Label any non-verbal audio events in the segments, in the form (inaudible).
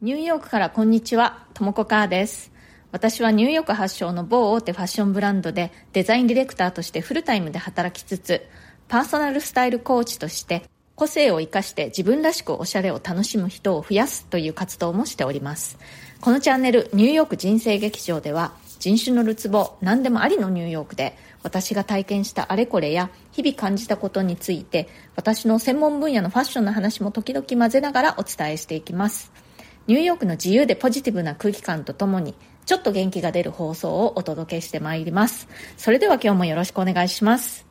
ニューヨークからこんにちは、ともこかーです。私はニューヨーク発祥の某大手ファッションブランドでデザインディレクターとしてフルタイムで働きつつ、パーソナルスタイルコーチとして個性を生かして自分らしくおしゃれを楽しむ人を増やすという活動もしております。このチャンネルニューヨーク人生劇場では人種のるつぼ何でもありのニューヨークで私が体験したあれこれや日々感じたことについて私の専門分野のファッションの話も時々混ぜながらお伝えしていきますニューヨークの自由でポジティブな空気感とともにちょっと元気が出る放送をお届けしてまいります。それでは今日もよろしくお願いします。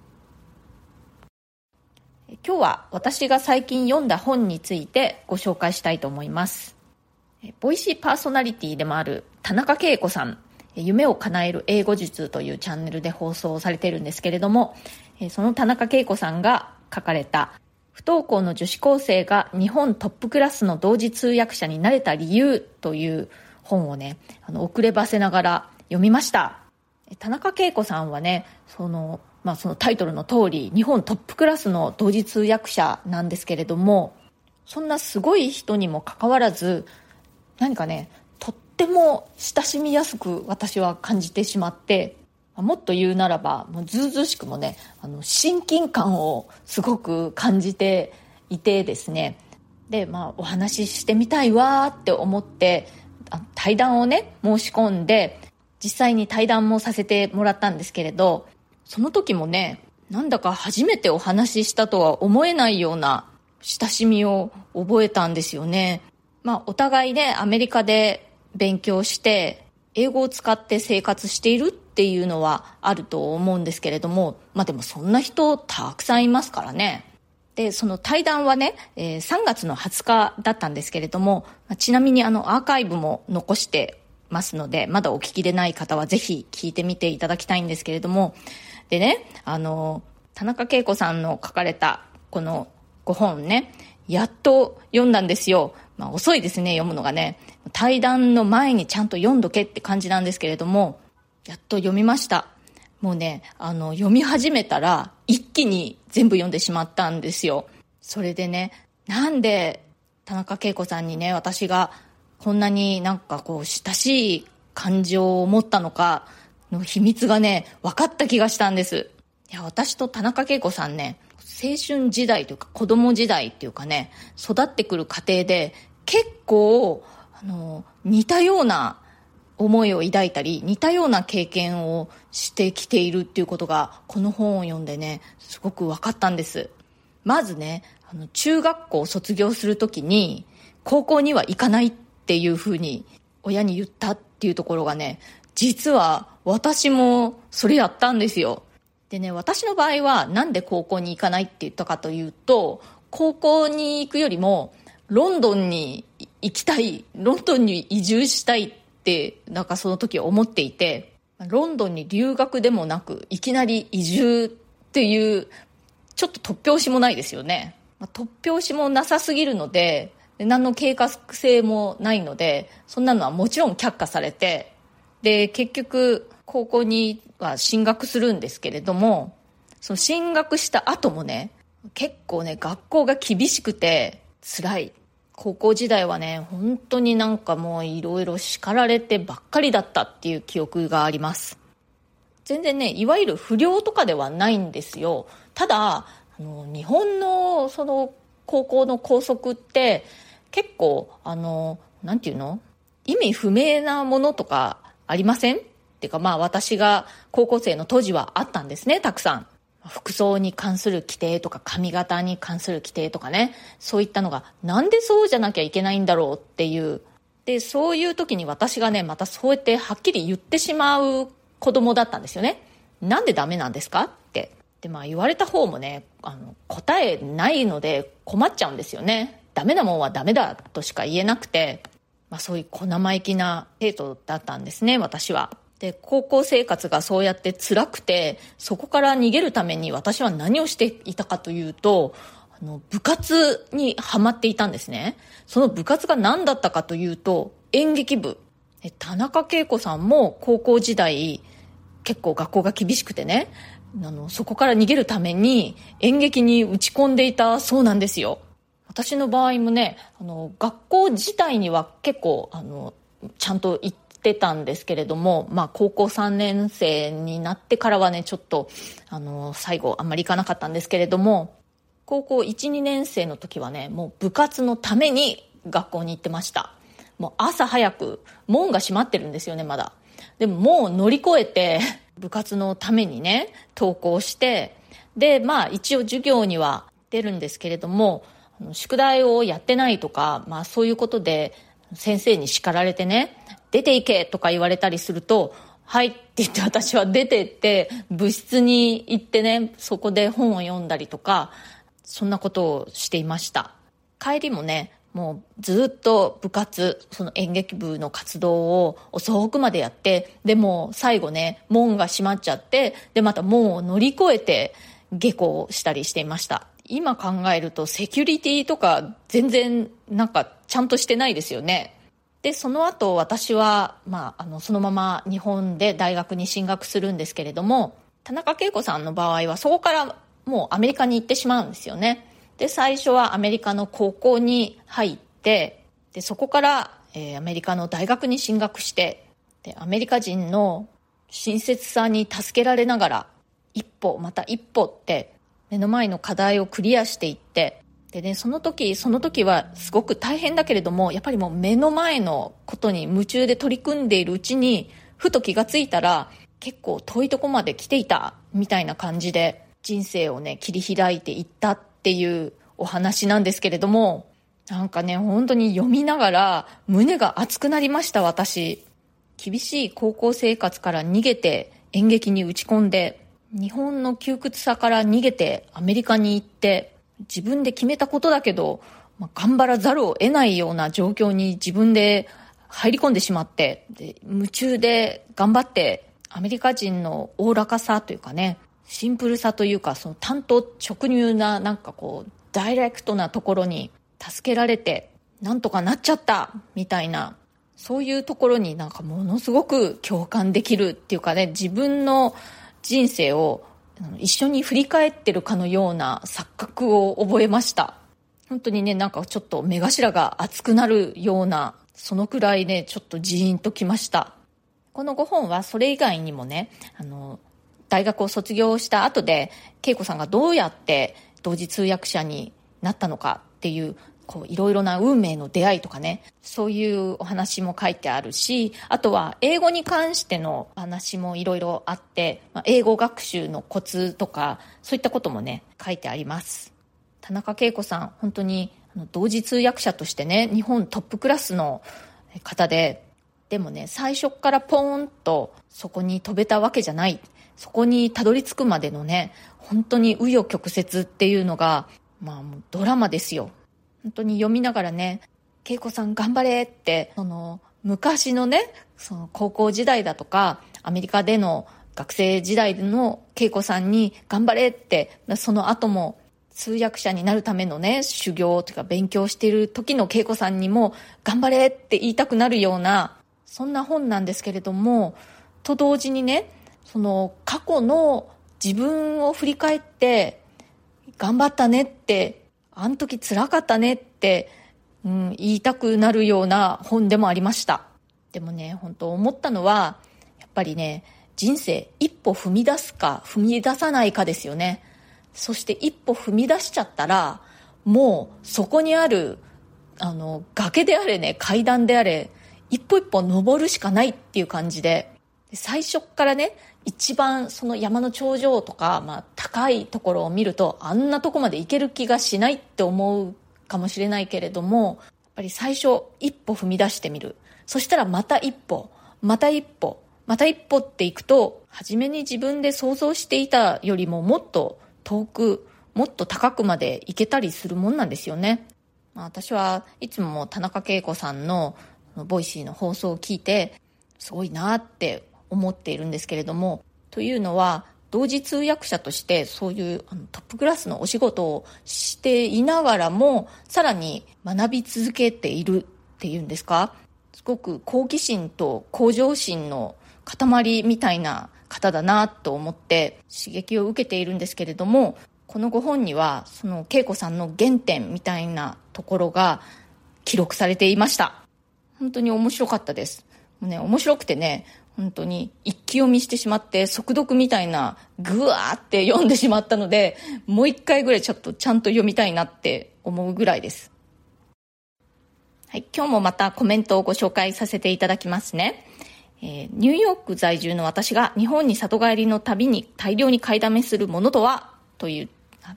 今日は私が最近読んだ本についてご紹介したいと思います。ボイシーパーソナリティでもある田中恵子さん。夢を叶える英語術というチャンネルで放送されているんですけれども、その田中恵子さんが書かれた不登校の女子高生が日本トップクラスの同時通訳者になれた理由という本をね、あの遅ればせながら読みました。田中恵子さんはね、その、まあそのタイトルの通り、日本トップクラスの同時通訳者なんですけれども、そんなすごい人にもかかわらず、何かね、とっても親しみやすく私は感じてしまってもっと言うならばもうずうずうしくもねあの親近感をすごく感じていてですね。でまあお話ししてみたいわって思って対談をね申し込んで実際に対談もさせてもらったんですけれどその時もねなんだか初めてお話ししたとは思えないような親しみを覚えたんですよね。まあお互いねアメリカで勉強して英語を使って生活しているっていうのはあると思うんですけれども、まあでもそんな人たくさんいますからね。で、その対談はね、えー、3月の20日だったんですけれども、ちなみにあのアーカイブも残してますので、まだお聞きでない方はぜひ聞いてみていただきたいんですけれども、でね、あの、田中恵子さんの書かれたこの5本ね、やっと読んだんですよ。まあ遅いですね、読むのがね。対談の前にちゃんと読んどけって感じなんですけれども、やっと読みました。もうね、あの、読み始めたら一気に全部読んでしまったんですよ。それでね、なんで田中恵子さんにね、私がこんなになんかこう親しい感情を持ったのかの秘密がね、分かった気がしたんです。いや、私と田中恵子さんね、青春時代というか子供時代っていうかね、育ってくる過程で結構あの、似たような思いを抱いたり、似たような経験をしてきているっていうことが、この本を読んでね、すごく分かったんです。まずね、あの、中学校を卒業するときに、高校には行かないっていうふうに、親に言ったっていうところがね、実は私もそれやったんですよ。でね、私の場合はなんで高校に行かないって言ったかというと、高校に行くよりも、ロンドンに行きたい、ロンドンに移住したいって、なんかその時思っていて、ロンドンに留学でもなく、いきなり移住っていう、ちょっと突拍子もないですよね。ま突拍子もなさすぎるので、何の計画性もないので、そんなのはもちろん却下されて、で、結局、高校には進学するんですけれども、その進学した後もね、結構ね、学校が厳しくて辛い。高校時代はね、本当になんかもういろいろ叱られてばっかりだったっていう記憶があります。全然ね、いわゆる不良とかではないんですよ。ただ、あの、日本のその高校の校則って結構、あの、なんていうの？意味不明なものとかありません？っていうかまあ私が高校生の当時はあったんですね、たくさん。服装に関する規定とか髪型に関する規定とかね、そういったのがなんでそうじゃなきゃいけないんだろうっていう。で、そういう時に私がね、またそうやってはっきり言ってしまう子供だったんですよね。なんでダメなんですかって。で、まあ言われた方もね、あの、答えないので困っちゃうんですよね。ダメなもんはダメだとしか言えなくて、まあそういう小生意気な生徒だったんですね、私は。で、高校生活がそうやって辛くて、そこから逃げるために私は何をしていたかというと、あの、部活にハマっていたんですね。その部活が何だったかというと、演劇部。田中恵子さんも高校時代、結構学校が厳しくてね、あの、そこから逃げるために演劇に打ち込んでいたそうなんですよ。私の場合もねあの学校自体には結構あのちゃんと行ってたんですけれども、まあ、高校3年生になってからはねちょっとあの最後あんまり行かなかったんですけれども高校12年生の時はねもう部活のために学校に行ってました。もう朝早く門が閉まってるんですよねまだ。でももう乗り越えて (laughs) 部活のためにね登校してでまあ一応授業には出るんですけれども宿題をやってないとか、まあそういうことで先生に叱られてね、出ていけとか言われたりすると、はいって言って私は出てって部室に行ってね、そこで本を読んだりとか、そんなことをしていました。帰りもね、もうずっと部活、その演劇部の活動を遅くまでやって、でも最後ね、門が閉まっちゃって、でまた門を乗り越えて下校したりしていました。今考えるとセキュリティとか全然なんかちゃんとしてないですよね。で、その後私は、まあ、あの、そのまま日本で大学に進学するんですけれども、田中恵子さんの場合はそこからもうアメリカに行ってしまうんですよね。で、最初はアメリカの高校に入って、で、そこから、えー、アメリカの大学に進学して、で、アメリカ人の親切さに助けられながら、一歩、また一歩って目の前の課題をクリアしていって、でね、その時、その時はすごく大変だけれども、やっぱりもう目の前のことに夢中で取り組んでいるうちに、ふと気がついたら、結構遠いとこまで来ていた、みたいな感じで、人生をね、切り開いていったっていうお話なんですけれども、なんかね、本当に読みながら胸が熱くなりました、私。厳しい高校生活から逃げて演劇に打ち込んで、日本の窮屈さから逃げてアメリカに行って自分で決めたことだけど、まあ、頑張らざるを得ないような状況に自分で入り込んでしまってで夢中で頑張ってアメリカ人のおおらかさというかねシンプルさというかその担当直入ななんかこうダイレクトなところに助けられてなんとかなっちゃったみたいなそういうところになんかものすごく共感できるっていうかね自分の人生を一緒に振り返ってるかのような錯覚を覚えました。本当にね、なんかちょっと目頭が熱くなるような、そのくらいね、ちょっとジーンときました。この5本はそれ以外にもね、あの、大学を卒業した後で、恵子さんがどうやって同時通訳者になったのかっていうこういろいろな運命の出会いとかね。そういうお話も書いてあるしあとは英語に関しての話もいろいろあって、まあ、英語学習のコツとかそういったこともね書いてあります。田中恵子さん本当に同時通訳者としてね日本トップクラスの方ででもね最初からポーンとそこに飛べたわけじゃない。そこにたどり着くまでのね本当に紆余曲折っていうのがまあもうドラマですよ。本当に読みながらね、恵子さん頑張れって、その、昔のね、その高校時代だとか、アメリカでの学生時代の恵子さんに頑張れって、その後も通訳者になるためのね、修行というか勉強している時の恵子さんにも頑張れって言いたくなるような、そんな本なんですけれども、と同時にね、その過去の自分を振り返って、頑張ったねってあの時辛かったねっ、うん、言いたくなるような本でもありました。でもね、本当思ったのは、やっぱりね、人生一歩踏み出すか踏み出さないかですよね。そして一歩踏み出しちゃったら、もうそこにある、あの、崖であれね、階段であれ、一歩一歩登るしかないっていう感じで、最初からね、一番その山の頂上とか、まあ、高いところを見るとあんなとこまで行ける気がしないって思うかもしれないけれどもやっぱり最初一歩踏み出してみる。そしたらまた一歩また一歩また一歩っていくと初めに自分で想像していたよりももっと遠くもっと高くまで行けたりするもんなんですよね、まあ、私はいつも田中恵子さんのボイシーの放送を聞いてすごいなって思っているんですけれどもというのは同時通訳者としてそういうあのトップクラスのお仕事をしていながらもさらに学び続けているっていうんですか？すごく好奇心と向上心の塊みたいな方だなと思って刺激を受けているんですけれどもこのご本にはその恵子さんの原点みたいなところが記録されていました。本当に面白かったです。もうね面白くてね本当に一気読みしてしまって速読みたいなぐわーって読んでしまったのでもう一回ぐらいちょっとちゃんと読みたいなって思うぐらいですはい、今日もまたコメントをご紹介させていただきますね。えー、ニューヨーク在住の私が日本に里帰りの旅に大量に買いだめするものとは？という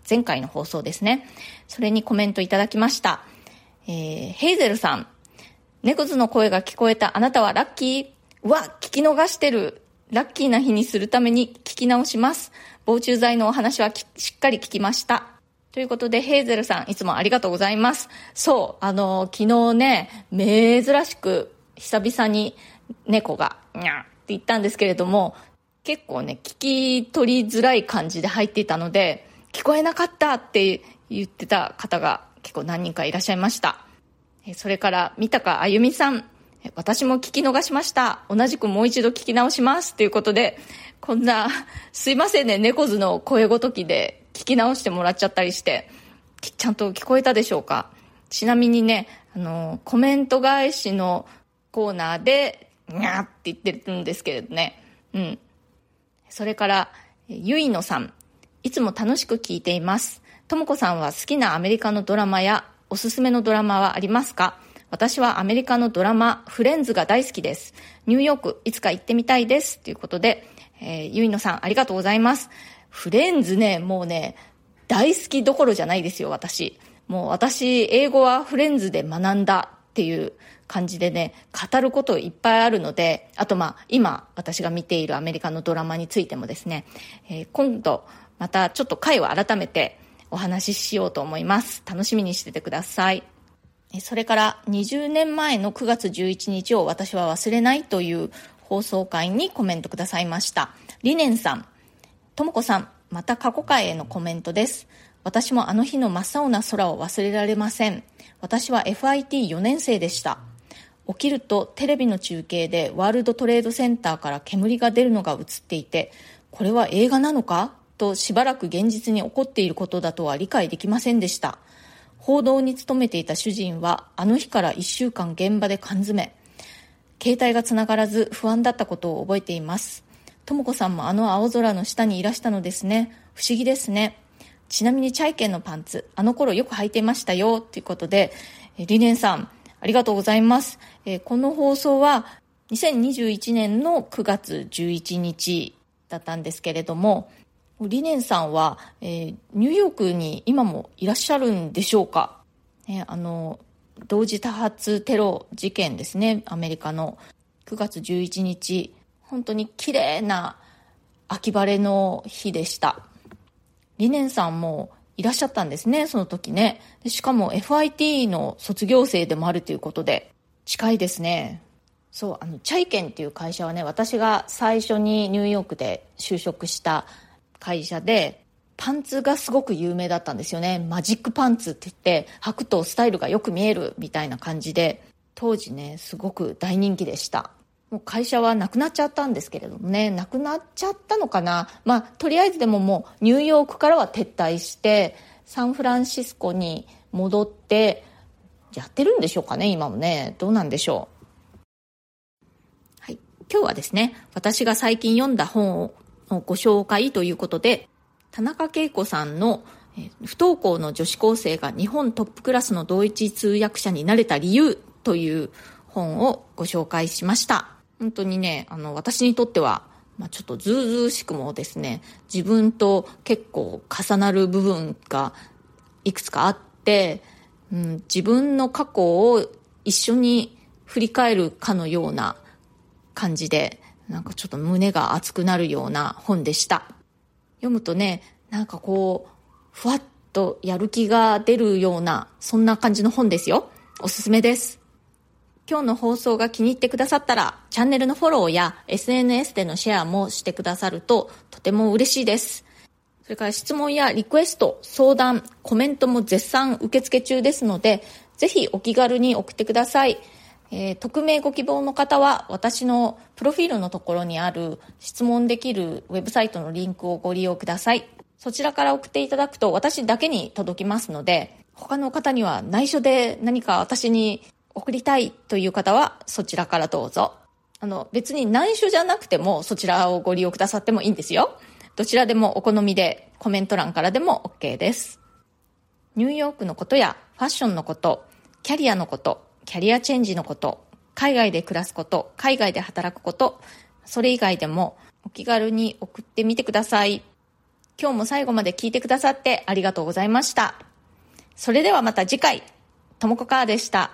前回の放送ですね。それにコメントいただきました。えー、ヘイゼルさん。猫図の声が聞こえたあなたはラッキーうわ、聞き逃してる。ラッキーな日にするために聞き直します。防虫剤のお話はしっかり聞きました。ということで、ヘーゼルさん、いつもありがとうございます。そう、あの、昨日ね、珍しく、久々に猫が、にゃーって言ったんですけれども、結構ね、聞き取りづらい感じで入っていたので、聞こえなかったって言ってた方が結構何人かいらっしゃいました。それから、三高あゆみさん、私も聞き逃しました。同じくもう一度聞き直します。ということで、こんな、すいませんね、猫図の声ごときで聞き直してもらっちゃったりして、ちゃんと聞こえたでしょうか？ちなみにね、あの、コメント返しのコーナーで、にゃーって言ってるんですけれどね。うん。それから、ゆいのさん。いつも楽しく聞いています。ともこさんは好きなアメリカのドラマやおすすめのドラマはありますか？私はアメリカのドラマ、フレンズが大好きです。ニューヨーク、いつか行ってみたいです。ということで、えー、ゆいのさん、ありがとうございます。フレンズね、もうね、大好きどころじゃないですよ、私。もう私、英語はフレンズで学んだっていう感じでね、語ることいっぱいあるので、あとまあ、今私が見ているアメリカのドラマについてもですね、えー、今度、またちょっと回を改めてお話ししようと思います。楽しみにしててください。それから20年前の9月11日を私は忘れないという放送回にコメントくださいました。リネンさん、ともこさん、また過去回へのコメントです。私もあの日の真っ青な空を忘れられません。私は FIT4 年生でした。起きるとテレビの中継でワールドトレードセンターから煙が出るのが映っていて、これは映画なのか？としばらく現実に起こっていることだとは理解できませんでした。報道に勤めていた主人はあの日から1週間現場で缶詰。携帯がつながらず不安だったことを覚えています。とも子さんもあの青空の下にいらしたのですね。不思議ですね。ちなみにチャイケンのパンツ、あの頃よく履いてましたよ、ということで、リネンさん、ありがとうございます。えこの放送は2021年の9月11日だったんですけれども、リネンさんは、えー、ニューヨークに今もいらっしゃるんでしょうか、えあの、同時多発テロ事件ですね、アメリカの9月11日、本当に綺麗な秋晴れの日でした。リネンさんもいらっしゃったんですね、その時ね。しかも FIT の卒業生でもあるということで、近いですね。そう、あの、チャイケンっていう会社はね、私が最初にニューヨークで就職した会社で、パンツがすごく有名だったんですよね。マジックパンツって言って、履くとスタイルがよく見えるみたいな感じで、当時ね、すごく大人気でした。もう会社はなくなっちゃったんですけれどもね、なくなっちゃったのかな。まあ、とりあえずでももうニューヨークからは撤退して、サンフランシスコに戻って、やってるんでしょうかね、今もね。どうなんでしょう。はい。今日はですね、私が最近読んだ本をご紹介ということで、田中恵子さんの不登校の女子高生が日本トップクラスの同一通訳者になれた理由という本をご紹介しました。本当にね、あの、私にとっては、まあ、ちょっとずうずうしくもですね、自分と結構重なる部分がいくつかあって、うん、自分の過去を一緒に振り返るかのような感じで、なんかちょっと胸が熱くなるような本でした。読むとね、なんかこう、ふわっとやる気が出るような、そんな感じの本ですよ。おすすめです。今日の放送が気に入ってくださったら、チャンネルのフォローや SNS でのシェアもしてくださるととても嬉しいです。それから質問やリクエスト、相談、コメントも絶賛受付中ですので、ぜひお気軽に送ってください。えー、匿名ご希望の方は私のプロフィールのところにある質問できるウェブサイトのリンクをご利用ください。そちらから送っていただくと私だけに届きますので、他の方には内緒で何か私に送りたいという方はそちらからどうぞ。あの、別に内緒じゃなくてもそちらをご利用くださってもいいんですよ。どちらでもお好みでコメント欄からでも OK です。ニューヨークのことやファッションのこと、キャリアのこと、キャリアチェンジのこと、海外で暮らすこと、海外で働くこと、それ以外でもお気軽に送ってみてください。今日も最後まで聞いてくださってありがとうございました。それではまた次回、ともこかーでした。